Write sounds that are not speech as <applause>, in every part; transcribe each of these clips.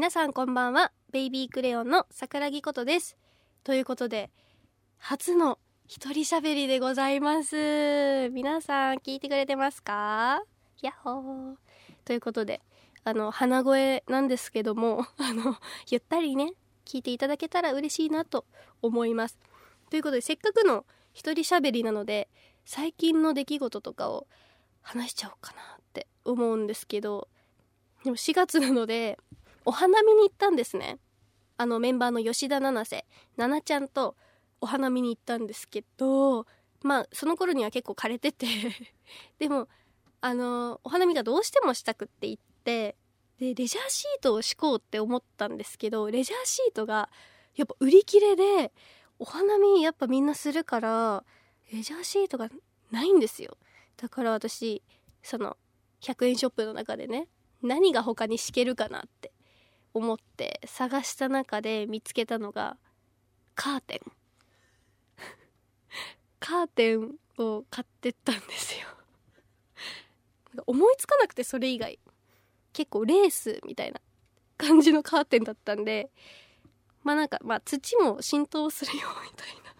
皆さんこんばんは。ベイビークレヨンの桜木ことです。ということで初の一人喋りでございます。皆さん聞いてくれてますか？やっほー。ということであの鼻声なんですけども <laughs> あのゆったりね聞いていただけたら嬉しいなと思います。ということでせっかくの一人喋りなので最近の出来事とかを話しちゃおうかなって思うんですけどでも4月なのでお花見に行ったんですね。あのメンバーの吉田七瀬奈々ちゃんとお花見に行ったんですけどまあその頃には結構枯れてて <laughs> でもあのお花見がどうしてもしたくって行ってでレジャーシートを敷こうって思ったんですけどレジャーシートがやっぱ売り切れでお花見やっぱみんなするからレジャーシートがないんですよ。だから私その100円ショップの中でね何が他に敷けるかなって思って探した中で見つけたのがカーテン。<laughs> カーテンを買ってったんですよ。思いつかなくてそれ以外結構レースみたいな感じのカーテンだったんでまあなんかまあ土も浸透するよみたいな。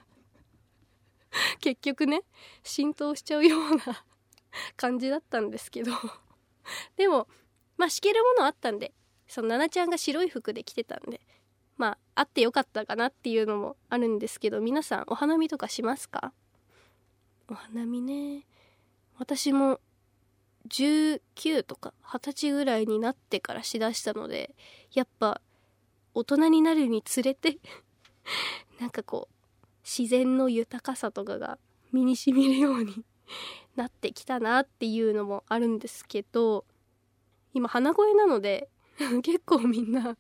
結局ね浸透しちゃうような感じだったんですけど。でもまあ敷けるものあったんでその奈々ちゃんが白い服で着てたんでまああってよかったかなっていうのもあるんですけど皆さんお花見とかしますか？お花見ね。私も19とか20歳ぐらいになってからしだしたのでやっぱ大人になるにつれて <laughs> なんかこう自然の豊かさとかが身にしみるように <laughs> なってきたなっていうのもあるんですけど今鼻声なので <laughs> 結構みんな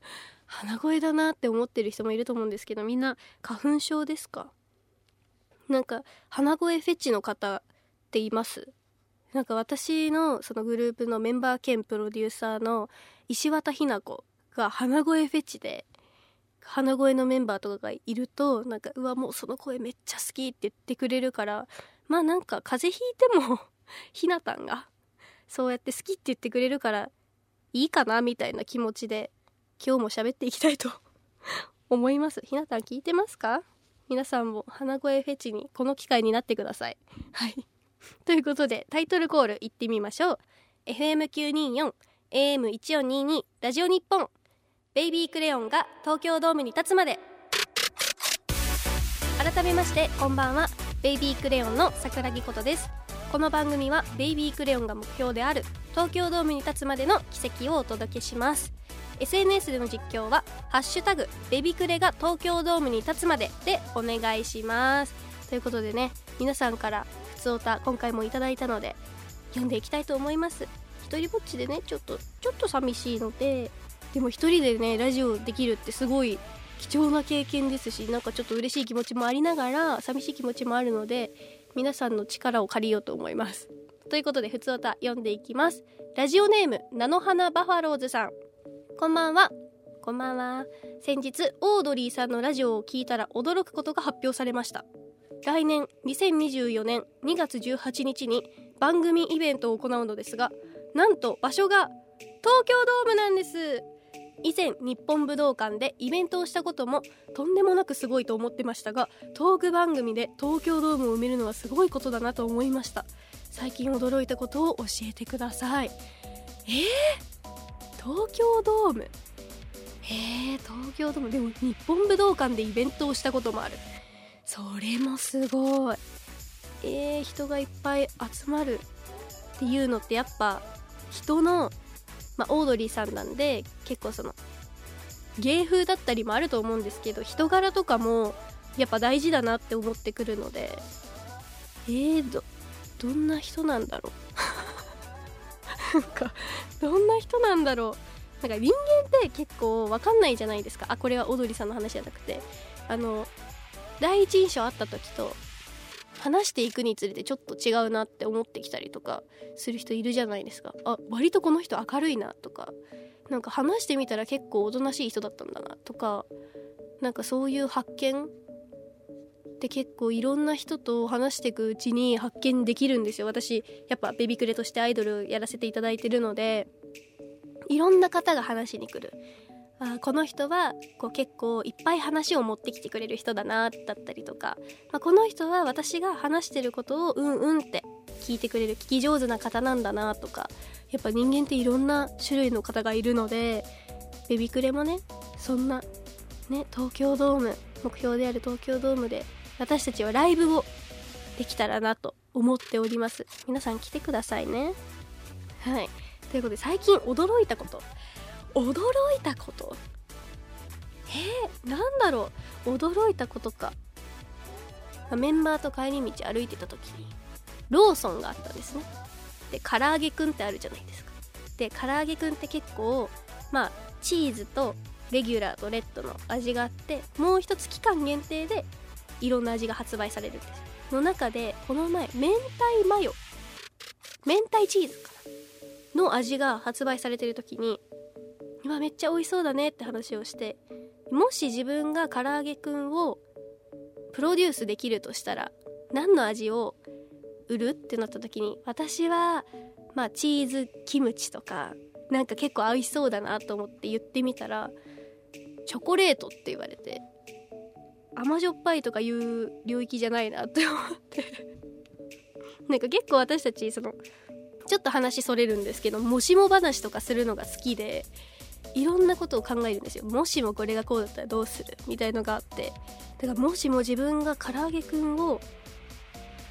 鼻声だなって思ってる人もいると思うんですけどみんな花粉症ですか？なんか鼻声フェチの方っています？なんか私のそのグループのメンバー兼プロデューサーの石渡ひな子が鼻声フェチで鼻声のメンバーとかがいるとなんかうわもうその声めっちゃ好きって言ってくれるからまあなんか風邪ひいてもひなたんがそうやって好きって言ってくれるからいいかなみたいな気持ちで今日も喋っていきたいと <laughs> 思います。ひなたん聞いてますか？皆さんも鼻声フェチにこの機会になってください。はい。<laughs> ということでタイトルコールいってみましょう。FM924 AM1422 ラジオ日本ベイビークレヨンが東京ドームに立つまで。改めましてこんばんは。ベイビークレヨンの桜木ことです。この番組はベイビークレヨンが目標である東京ドームに立つまでの奇跡をお届けします。SNS での実況は「ハッシュタグベビクレが東京ドームに立つまで」でお願いします。ということでね皆さんからふつおた今回もいただいたので読んでいきたいと思います。一人ぼっちでねちょっとちょっと寂しいのででも一人でねラジオできるってすごい貴重な経験ですしなんかちょっと嬉しい気持ちもありながら寂しい気持ちもあるので皆さんの力を借りようと思います。ということでふつおた読んでいきます。ラジオネーム菜の花バファローズさん。こんばんは。こんばんは。先日オードリーさんのラジオを聞いたら驚くことが発表されました。来年2024年2月18日に番組イベントを行うのですがなんと場所が東京ドームなんです以前日本武道館でイベントをしたこともとんでもなくすごいと思ってましたがトーク番組で東京ドームを埋めるのはすごいことだなと思いました。最近驚いたことを教えてください。えー、東京ドーム？え、東京ドーム？でも日本武道館でイベントをしたこともある。それもすごい。えー、人がいっぱい集まるっていうのってやっぱ人のまあ、オードリーさんなんで結構その芸風だったりもあると思うんですけど人柄とかもやっぱ大事だなって思ってくるのでえー、どどんな人なんだろう？<laughs> なんかどんな人なんだろう？なんか人間って結構分かんないじゃないですか。あこれはオードリーさんの話じゃなくて。あの第一印象会った時と話していくにつれてちょっと違うなって思ってきたりとかする人いるじゃないですか。あ割とこの人明るいなとか。なんか話してみたら結構おとなしい人だったんだなとか。なんかそういう発見って結構いろんな人と話していくうちに発見できるんですよ。私やっぱベビクレとしてアイドルやらせていただいてるのでいろんな方が話しに来る。あこの人はこう結構いっぱい話を持ってきてくれる人だなだったりとか、まあ、この人は私が話してることをうんうんって聞いてくれる聞き上手な方なんだなとか。やっぱ人間っていろんな種類の方がいるのでベビクレもねそんなね東京ドーム目標である東京ドームで私たちはライブをできたらなと思っております。皆さん来てくださいね。はい。ということで最近驚いたこと。驚いたこと？えー、なんだろう？驚いたことか。メンバーと帰り道歩いてた時にローソンがあったんですね。で唐揚げくんってあるじゃないですか。で唐揚げくんって結構まあチーズとレギュラーとレッドの味があってもう一つ期間限定でいろんな味が発売されるんです。の中でこの前明太マヨ。明太チーズかな？の味が発売されてる時に今めっちゃ美味しそうだねって話をしてもし自分が唐揚げくんをプロデュースできるとしたら何の味を売るってなった時に私はまあチーズキムチとかなんか結構美味しそうだなと思って言ってみたらチョコレートって言われて甘じょっぱいとかいう領域じゃないなって思って。<laughs> なんか結構私たちそのちょっと話それるんですけどもしも話とかするのが好きでいろんなことを考えるんですよ。もしもこれがこうだったらどうする？みたいのがあって。だからもしも自分が唐揚げくんを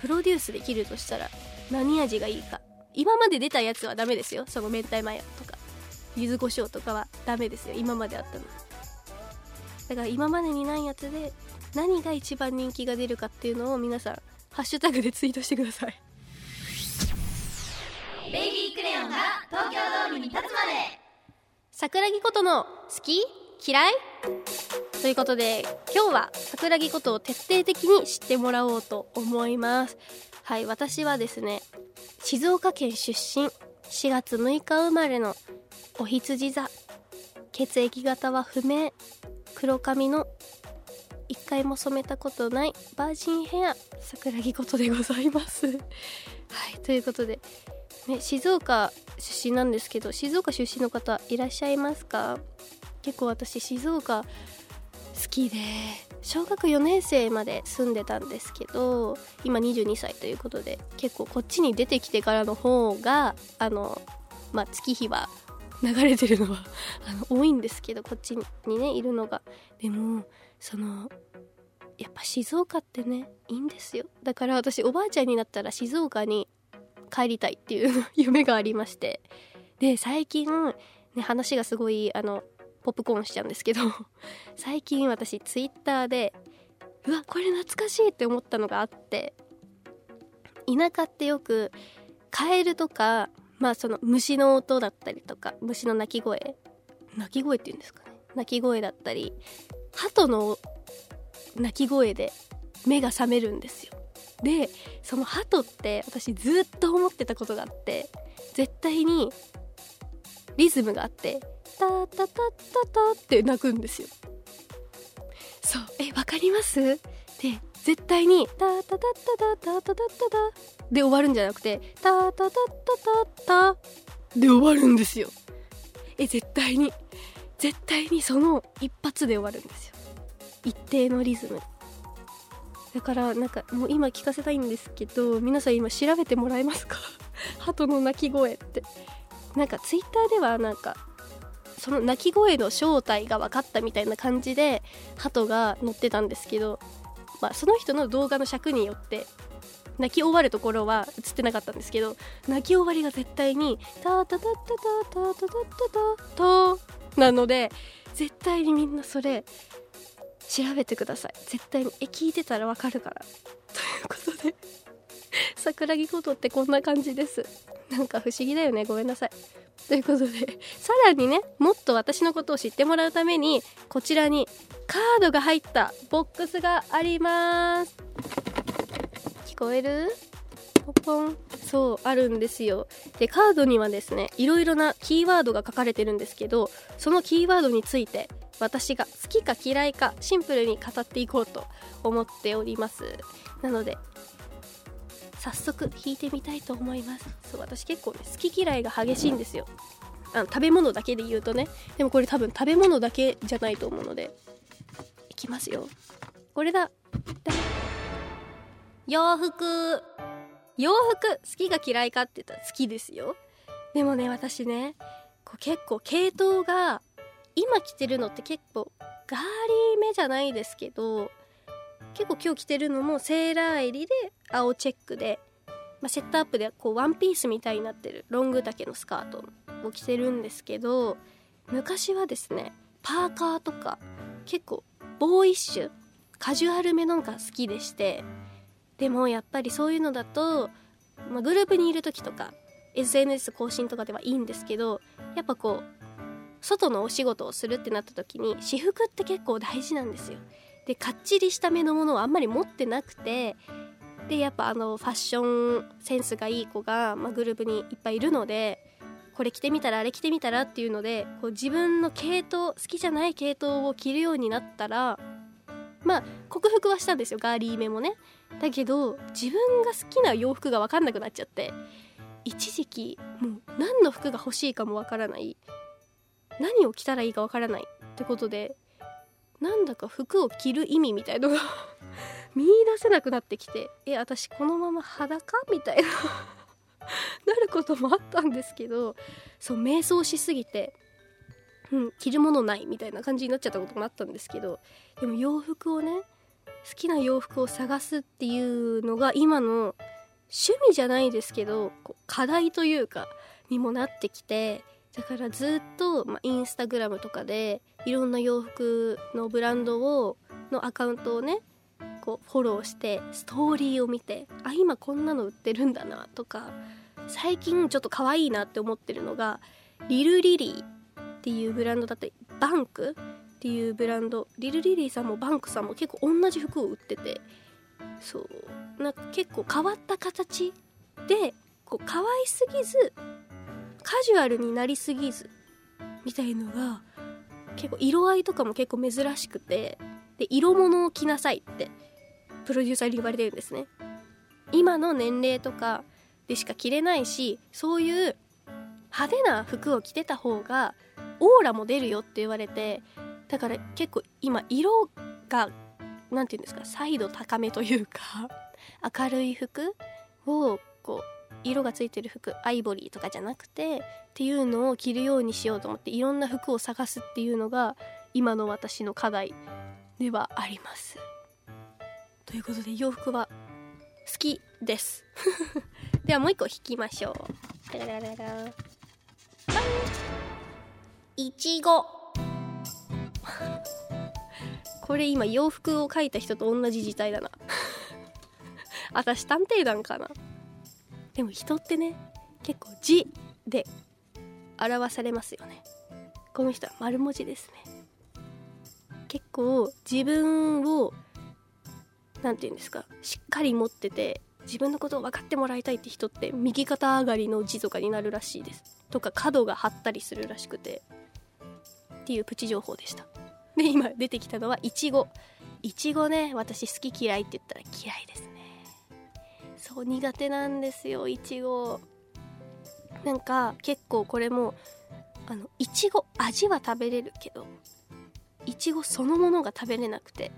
プロデュースできるとしたら何味がいいか。今まで出たやつはダメですよ。その明太マヨとか。柚子胡椒とかはダメですよ。今まであったの。だから今までにないやつで何が一番人気が出るかっていうのを皆さんハッシュタグでツイートしてください。ベイビークレヨンが東京ドームに立つまで。桜木ことの好き？嫌い？ということで今日は桜木ことを徹底的に知ってもらおうと思います。はい私はですね静岡県出身。4月6日生まれのお羊座。血液型は不明。黒髪の。一回も染めたことない。バージンヘア。桜木ことでございます。はいということでね、静岡出身なんですけど静岡出身の方いらっしゃいますか？結構私静岡好きで小学4年生まで住んでたんですけど今22歳ということで結構こっちに出てきてからの方があの、まあ、月日は流れてるのは <laughs> あの多いんですけどこっちにねいるのが。でもそのやっぱ静岡ってねいいんですよ。だから私おばあちゃんになったら静岡に帰りたいっていう夢がありまして。で最近、ね、話がすごいあのポップコーンしちゃうんですけど <laughs> 最近私ツイッターでうわこれ懐かしいって思ったのがあって田舎ってよくカエルとかまあその虫の音だったりとか虫の鳴き声鳴き声って言うんですかね。鳴き声だったり鳩の鳴き声で目が覚めるんですよ。でその鳩って私ずっと思ってたことがあって絶対にリズムがあってタタタタタって鳴くんですよ。そうえわかります？で絶対にタタタタタタタタタタで終わるんじゃなくてタタタタタタで終わるんですよ。え絶対に絶対にその一発で終わるんですよ。一定のリズム。だからなんかもう今聞かせたいんですけど皆さん今調べてもらえますか？<laughs> 鳩の鳴き声って。なんかツイッターではなんかその鳴き声の正体が分かったみたいな感じで鳩が乗ってたんですけど、まあ、その人の動画の尺によって泣き終わるところは映ってなかったんですけど泣き終わりが絶対に「タタタタタタタタタタタ」なので絶対にみんなそれ調べてください。絶対にえ聞いてたらわかるから。ということで <laughs> 桜木ことってこんな感じです。なんか不思議だよね。ごめんなさい。ということでさらにねもっと私のことを知ってもらうためにこちらにカードが入ったボックスがあります。聞こえる？ポポンそうあるんですよ。でカードにはですねいろいろなキーワードが書かれてるんですけどそのキーワードについて私が好きか嫌いかシンプルに語っていこうと思っております。なので早速弾いてみたいと思います。そう私結構ね好き嫌いが激しいんですよ。あの食べ物だけで言うとね。でもこれ多分食べ物だけじゃないと思うので。いきますよ。これだ。洋服。洋服好きが嫌いかって言ったら好きですよ。でもね私ねこう結構系統が今着てるのって結構ガーリーめじゃないですけど結構今日着てるのもセーラー襟で青チェックで、まあ、セットアップでこうワンピースみたいになってるロング丈のスカートを着てるんですけど昔はですねパーカーとか結構ボーイッシュカジュアルめのが好きでしてでもやっぱりそういうのだと、まあ、グループにいる時とか SNS 更新とかではいいんですけどやっぱこう外のお仕事をするってなった時に私服って結構大事なんですよ。でかっちりした目のものをあんまり持ってなくてでやっぱあのファッションセンスがいい子が、まあ、グループにいっぱいいるのでこれ着てみたらあれ着てみたらっていうのでこう自分の系統好きじゃない系統を着るようになったらまあ克服はしたんですよ。ガーリーめもね。だけど自分が好きな洋服が分かんなくなっちゃって一時期もう何の服が欲しいかも分からない何を着たらいいか分からないってことでなんだか服を着る意味みたいのが <laughs> 見出せなくなってきてえ私このまま裸みたいななることもあったんですけどそう迷走しすぎてうん、着るものないみたいな感じになっちゃったこともあったんですけどでも洋服をね好きな洋服を探すっていうのが今の趣味じゃないですけど課題というかにもなってきてだからずっと、まあ、インスタグラムとかでいろんな洋服のブランドをのアカウントをねこうフォローしてストーリーを見てあ今こんなの売ってるんだなとか最近ちょっと可愛いなって思ってるのがリルリリーっていうブランドだったりバンクっていうブランド。リルリリーさんもバンクさんも結構同じ服を売ってて。そう。なんか結構変わった形でこう可愛すぎずカジュアルになりすぎずみたいのが結構色合いとかも結構珍しくて。で色物を着なさいってプロデューサーに言われてるんですね。今の年齢とかでしか着れないしそういう派手な服を着てた方がオーラも出るよって言われてだから結構今色が何て言うんですか彩度高めというか <laughs> 明るい服をこう色がついてる服アイボリーとかじゃなくてっていうのを着るようにしようと思っていろんな服を探すっていうのが今の私の課題ではあります。ということで洋服は好きです <laughs> ではもう一個引きましょう。いちごこれ今洋服を描いた人と同じ字体だな。<laughs> 私探偵団かな。でも人ってね結構字で表されますよね。この人は丸文字ですね。結構自分を何て言うんですかしっかり持ってて自分のことを分かってもらいたいって人って右肩上がりの字とかになるらしいです。とか角が張ったりするらしくて。っていうプチ情報でした。で今出てきたのはいちごいちごね私好き嫌いって言ったら嫌いですね。そう苦手なんですよいちごなんか結構これもあのいちご味は食べれるけどいちごそのものが食べれなくて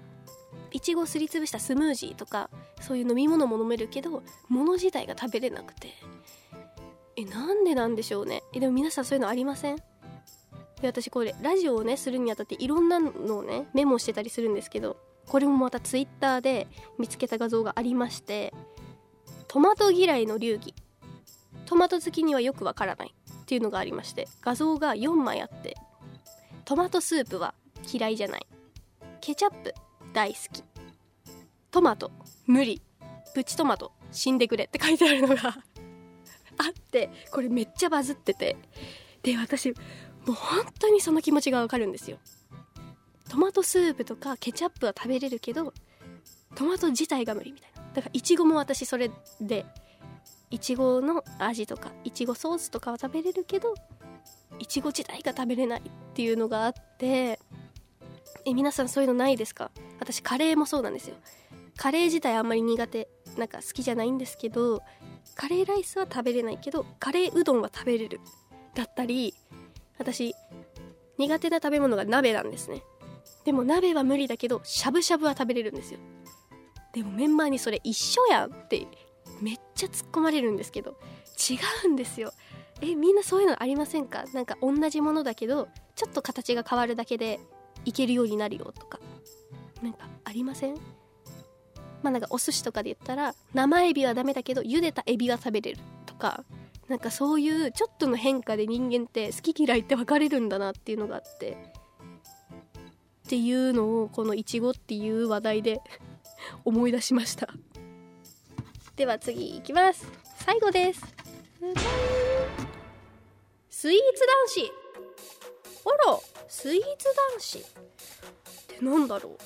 いちごすりつぶしたスムージーとかそういう飲み物も飲めるけど物自体が食べれなくて。えなんでなんでしょうね。えでも皆さんそういうのありません？で私これラジオをねするにあたっていろんなのをねメモしてたりするんですけどこれもまたツイッターで見つけた画像がありましてトマト嫌いの流儀。トマト好きにはよくわからない。っていうのがありまして画像が4枚あってトマトスープは嫌いじゃない。ケチャップ大好き。トマト無理。プチトマト死んでくれ。って書いてあるのがあってこれめっちゃバズってて。で私もう本当にその気持ちがわかるんですよ。トマトスープとかケチャップは食べれるけどトマト自体が無理みたいな。だからいちごも私それでいちごの味とかいちごソースとかは食べれるけどいちご自体が食べれないっていうのがあってえ皆さんそういうのないですか？私カレーもそうなんですよ。カレー自体あんまり苦手なんか好きじゃないんですけどカレーライスは食べれないけどカレーうどんは食べれるだったり私苦手な食べ物が鍋なんですね。でも鍋は無理だけどしゃぶしゃぶは食べれるんですよ。でもメンバーにそれ一緒やんってめっちゃ突っ込まれるんですけど違うんですよ。えみんなそういうのありませんか？なんか同じものだけどちょっと形が変わるだけでいけるようになるよとか。なんかありません？まあなんかお寿司とかで言ったら生エビはダメだけど茹でたエビは食べれるとか。なんかそういうちょっとの変化で人間って好き嫌いって分かれるんだなっていうのがあって。っていうのをこのいちごっていう話題で <laughs> 思い出しました。では次いきます。最後です。スイーツ男子。あらスイーツ男子。ってなんだろう。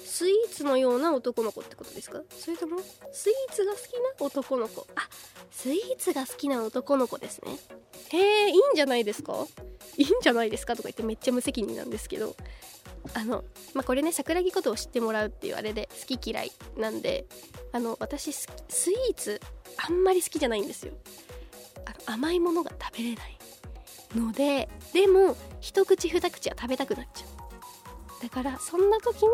スイーツのような男の子ってことですか？それともスイーツが好きな男の子？あスイーツが好きな男の子ですね。へえいいんじゃないですか？いいんじゃないですかとか言ってめっちゃ無責任なんですけど。あのまあこれね桜木ことを知ってもらうっていうあれで好き嫌いなんであの私スイーツあんまり好きじゃないんですよ。あの甘いものが食べれないのででも一口二口は食べたくなっちゃう。だからそんな時に、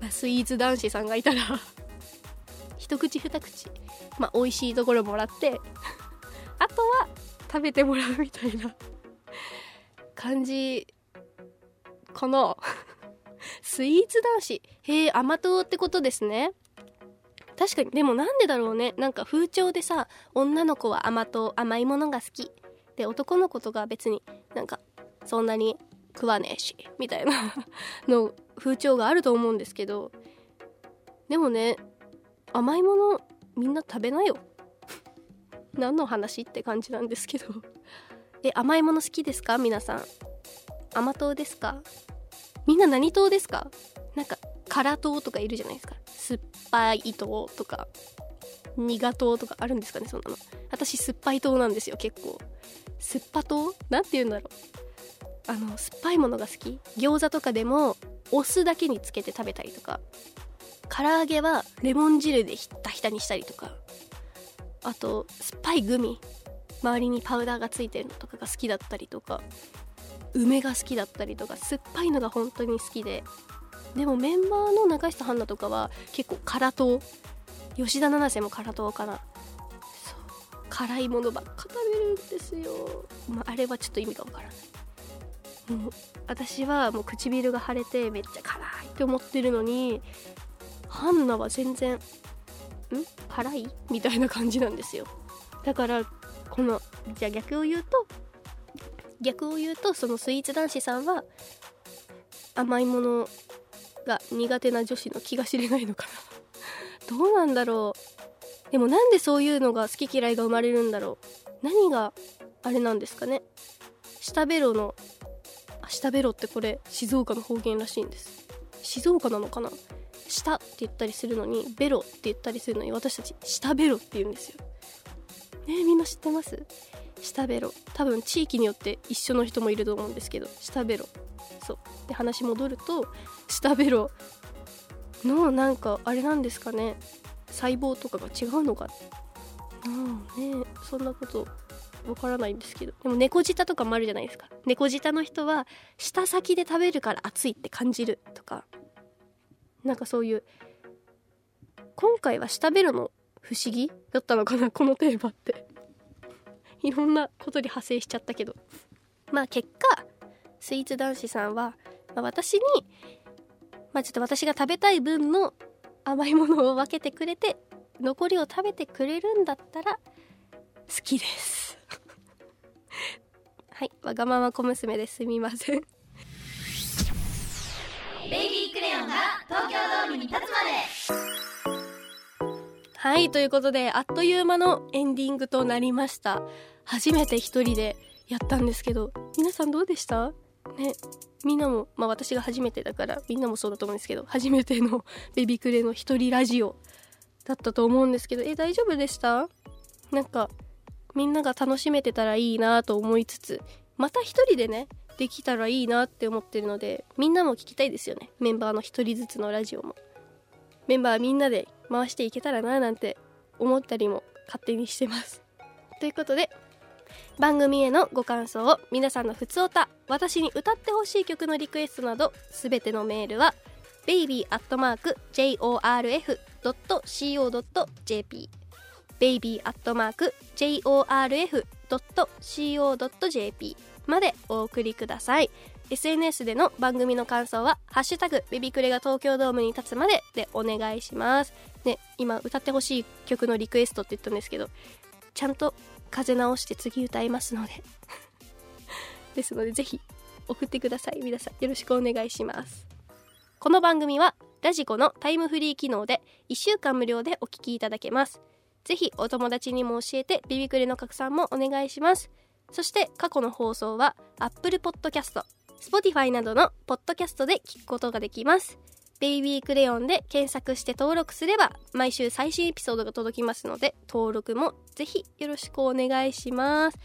まあ、スイーツ男子さんがいたら一口二口。まあ美味しいところもらって。あとは食べてもらうみたいな感じ。かなスイーツ男子。へえ甘党ってことですね。確かに。でもなんでだろうね。なんか風潮でさ女の子は甘党甘いものが好き。で男の子とか別になんかそんなに食わねえしみたいなの風潮があると思うんですけど。でもね甘いものみんな食べなよ。<laughs> 何の話って感じなんですけど。え甘いもの好きですか？皆さん。甘党ですか？みんな何党ですか？なんか辛党とかいるじゃないですか。酸っぱい党とか苦党とかあるんですかねそんなの。私酸っぱい党なんですよ結構。酸っぱ党？なんて言うんだろう。あの酸っぱいものが好き？餃子とかでもお酢だけにつけて食べたりとか。唐揚げはレモン汁でひたひたにしたりとか。あと酸っぱいグミ。周りにパウダーがついてるのとかが好きだったりとか。梅が好きだったりとか。酸っぱいのが本当に好きで。でもメンバーの中下杏奈とかは結構辛党。吉田七瀬も辛党かな。そう。辛いものばっか食べるんですよ、まあ、あれはちょっと意味がわからない。もう私はもう唇が腫れてめっちゃ辛いって思ってるのにハンナは全然ん？辛い？みたいな感じなんですよ。だからこのじゃあ逆を言うと逆を言うとそのスイーツ男子さんは甘いものが苦手な女子の気が知れないのかな。<laughs> どうなんだろう。でもなんでそういうのが好き嫌いが生まれるんだろう。何があれなんですかね。下ベロの下ベロってこれ静岡の方言らしいんです。静岡なのかな。下って言ったりするのにベロって言ったりするのに私たち下ベロって言うんですよ。ねみんな知ってます？下ベロ。多分地域によって一緒の人もいると思うんですけど下ベロ。そう。で話戻ると下ベロのなんかあれなんですかね？細胞とかが違うのか？うんねそんなことわからないんですけど。でも猫舌とかもあるじゃないですか。猫舌の人は舌先で食べるから熱いって感じるとかなんかそういう今回は下ベロの不思議だったのかなこのテーマって。<laughs> いろんなことに派生しちゃったけど。まあ結果スイーツ男子さんは、まあ、私にまあちょっと私が食べたい分の甘いものを分けてくれて残りを食べてくれるんだったら好きです。<laughs> はい。わがまま小娘ですみません。ベイビークレヨンが東京ドームに立つまで。はいということであっという間のエンディングとなりました。初めて一人でやったんですけど皆さんどうでした？ねみんなもまあ私が初めてだからみんなもそうだと思うんですけど初めての <laughs> ベビークレの一人ラジオだったと思うんですけどえ大丈夫でした？なんかみんなが楽しめてたらいいなと思いつつまた一人でねできたらいいなって思ってるのでみんなも聞きたいですよね。メンバーの一人ずつのラジオも。メンバーみんなで回していけたらななんて思ったりも勝手にしてます。<laughs> ということで番組へのご感想を皆さんのふつおた私に歌ってほしい曲のリクエストなどすべてのメールは baby.jorf.co.jp baby.jorf.co.jp までお送りください。SNS での番組の感想は「ハッシュタグベビクレが東京ドームに立つまで」でお願いします。ね今歌ってほしい曲のリクエストって言ったんですけどちゃんと風直して次歌いますので。<laughs> ですのでぜひ送ってください。皆さんよろしくお願いします。この番組はラジコのタイムフリー機能で1週間無料でお聴きいただけます。ぜひお友達にも教えてビビクレの拡散もお願いします。そして過去の放送は Apple Podcast、Spotify などのポッドキャストで聞くことができます。ベイビークレヨンで検索して登録すれば毎週最新エピソードが届きますので登録もぜひよろしくお願いします。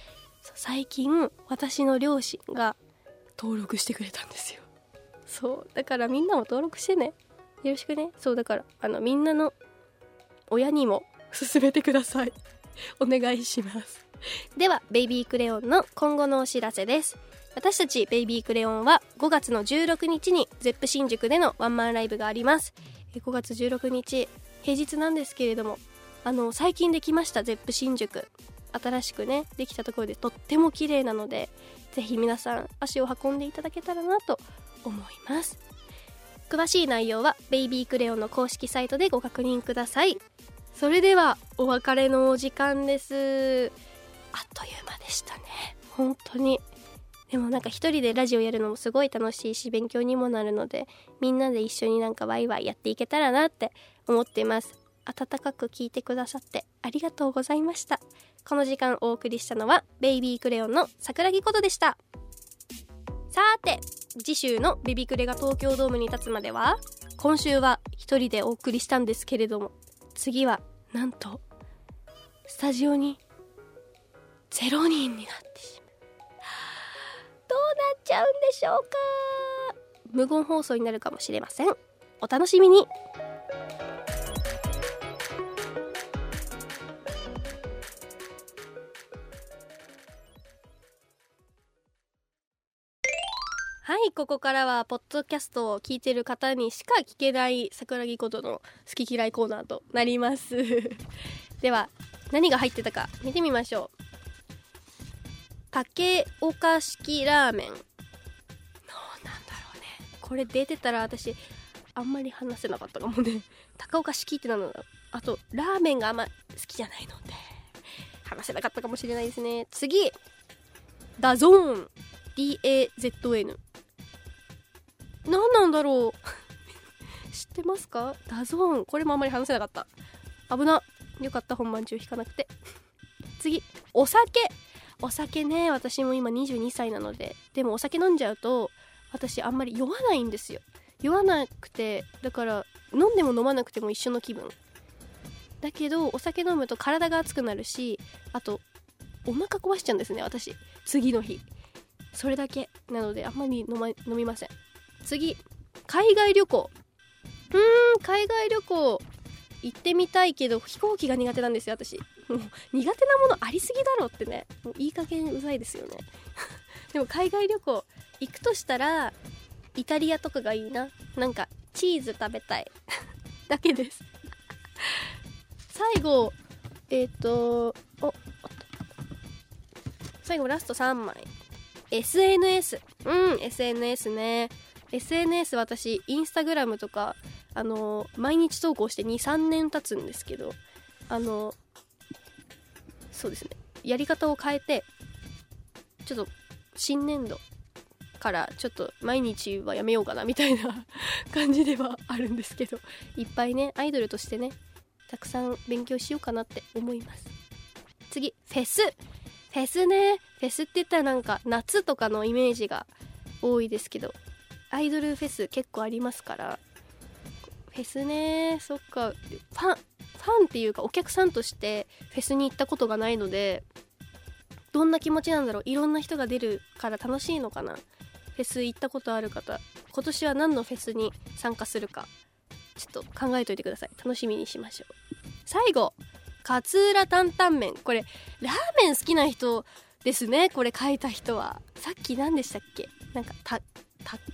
最近私の両親が登録してくれたんですよ。そうだからみんなも登録してね。よろしくね。そうだからあのみんなの親にも勧めてください。お願いします。ではベイビークレヨンの今後のお知らせです。私たちベイビークレヨンは5月の16日に ZEP 新宿でのワンマンライブがあります。5月16日平日なんですけれどもあの最近できました ZEP 新宿新しくねできたところでとっても綺麗なのでぜひ皆さん足を運んでいただけたらなと思います。詳しい内容はベイビークレヨンの公式サイトでご確認ください。それではお別れのお時間です。あっという間でしたね。本当に。でもなんか一人でラジオやるのもすごい楽しいし勉強にもなるのでみんなで一緒になんかワイワイやっていけたらなって思っています。温かく聞いてくださってありがとうございました。この時間お送りしたのはベイビークレヨンの桜木ことでした。さて次週のベビクレが東京ドームに立つまでは今週は一人でお送りしたんですけれども次はなんとスタジオに0人になってしまう。どうなっちゃうんでしょうか。無言放送になるかもしれません。お楽しみに。はいここからはポッドキャストを聞いてる方にしか聞けない桜木ことの好き嫌いコーナーとなります。<laughs> では何が入ってたか見てみましょう。竹岡式ラーメン。どうなんだろうね。これ出てたら私あんまり話せなかったかもね。竹岡式ってなの。あとラーメンがあんま好きじゃないので。話せなかったかもしれないですね。次。ダゾーン。DAZN 何なんだろう。<laughs> 知ってますか？ DAZN。これもあんまり話せなかった。危な。よかった。本番中引かなくて。次。お酒お酒ね私も今22歳なのででもお酒飲んじゃうと私あんまり酔わないんですよ。酔わなくてだから飲んでも飲まなくても一緒の気分。だけどお酒飲むと体が熱くなるしあとお腹壊しちゃうんですね私。次の日。それだけ。なのであんまり飲,、ま、飲みません。次。海外旅行。うーん海外旅行。行ってみたいけど飛行機が苦手なんですよ私。もう苦手なものありすぎだろってね。もういい加減うざいですよね。<laughs> でも海外旅行行くとしたらイタリアとかがいいな。なんかチーズ食べたい。<laughs> だけです。最後えっ、ー、とお最後ラスト3枚。SNS うん SNS ね。SNS 私インスタグラムとかあの毎日投稿して23年経つんですけどあのそうですね。やり方を変えてちょっと新年度からちょっと毎日はやめようかなみたいな <laughs> 感じではあるんですけどいっぱいねアイドルとしてねたくさん勉強しようかなって思います。次フェス。フェスね。フェスって言ったらなんか夏とかのイメージが多いですけどアイドルフェス結構ありますから。フェスね。そっか。ファンァンっていうかお客さんとしてフェスに行ったことがないのでどんな気持ちなんだろう？いろんな人が出るから楽しいのかな？フェス行ったことある方今年は何のフェスに参加するかちょっと考えといてください。楽しみにしましょう。最後勝浦担々麺。これラーメン好きな人ですね？これ書いた人は。さっき何でしたっけ？なんか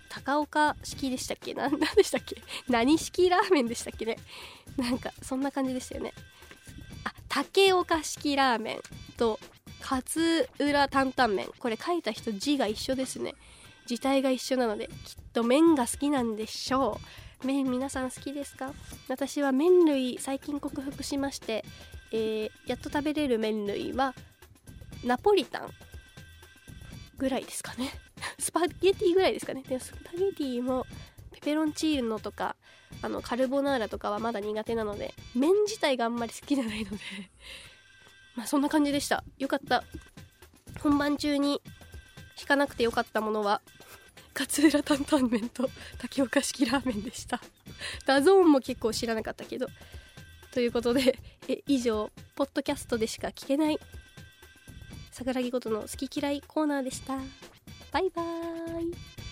高岡式でしたっけ？何でしたっけ？何式ラーメンでしたっけね？なんかそんな感じでしたよね。あ竹岡式ラーメンと勝浦担々麺。これ書いた人字が一緒ですね。字体が一緒なのできっと麺が好きなんでしょう。麺皆さん好きですか？私は麺類最近克服しまして、えーやっと食べれる麺類はナポリタンぐらいですかね。スパゲティぐらいですかね。でスパゲティもペペロンチーノとかあのカルボナーラとかはまだ苦手なので麺自体があんまり好きじゃないので。<laughs> まあそんな感じでした。よかった。本番中に引かなくてよかったものは勝浦担々麺と竹岡式ラーメンでした。<laughs> DAZN も結構知らなかったけど。ということで <laughs> え以上ポッドキャストでしか聞けない桜木ことの好き嫌いコーナーでした。バイバーイ。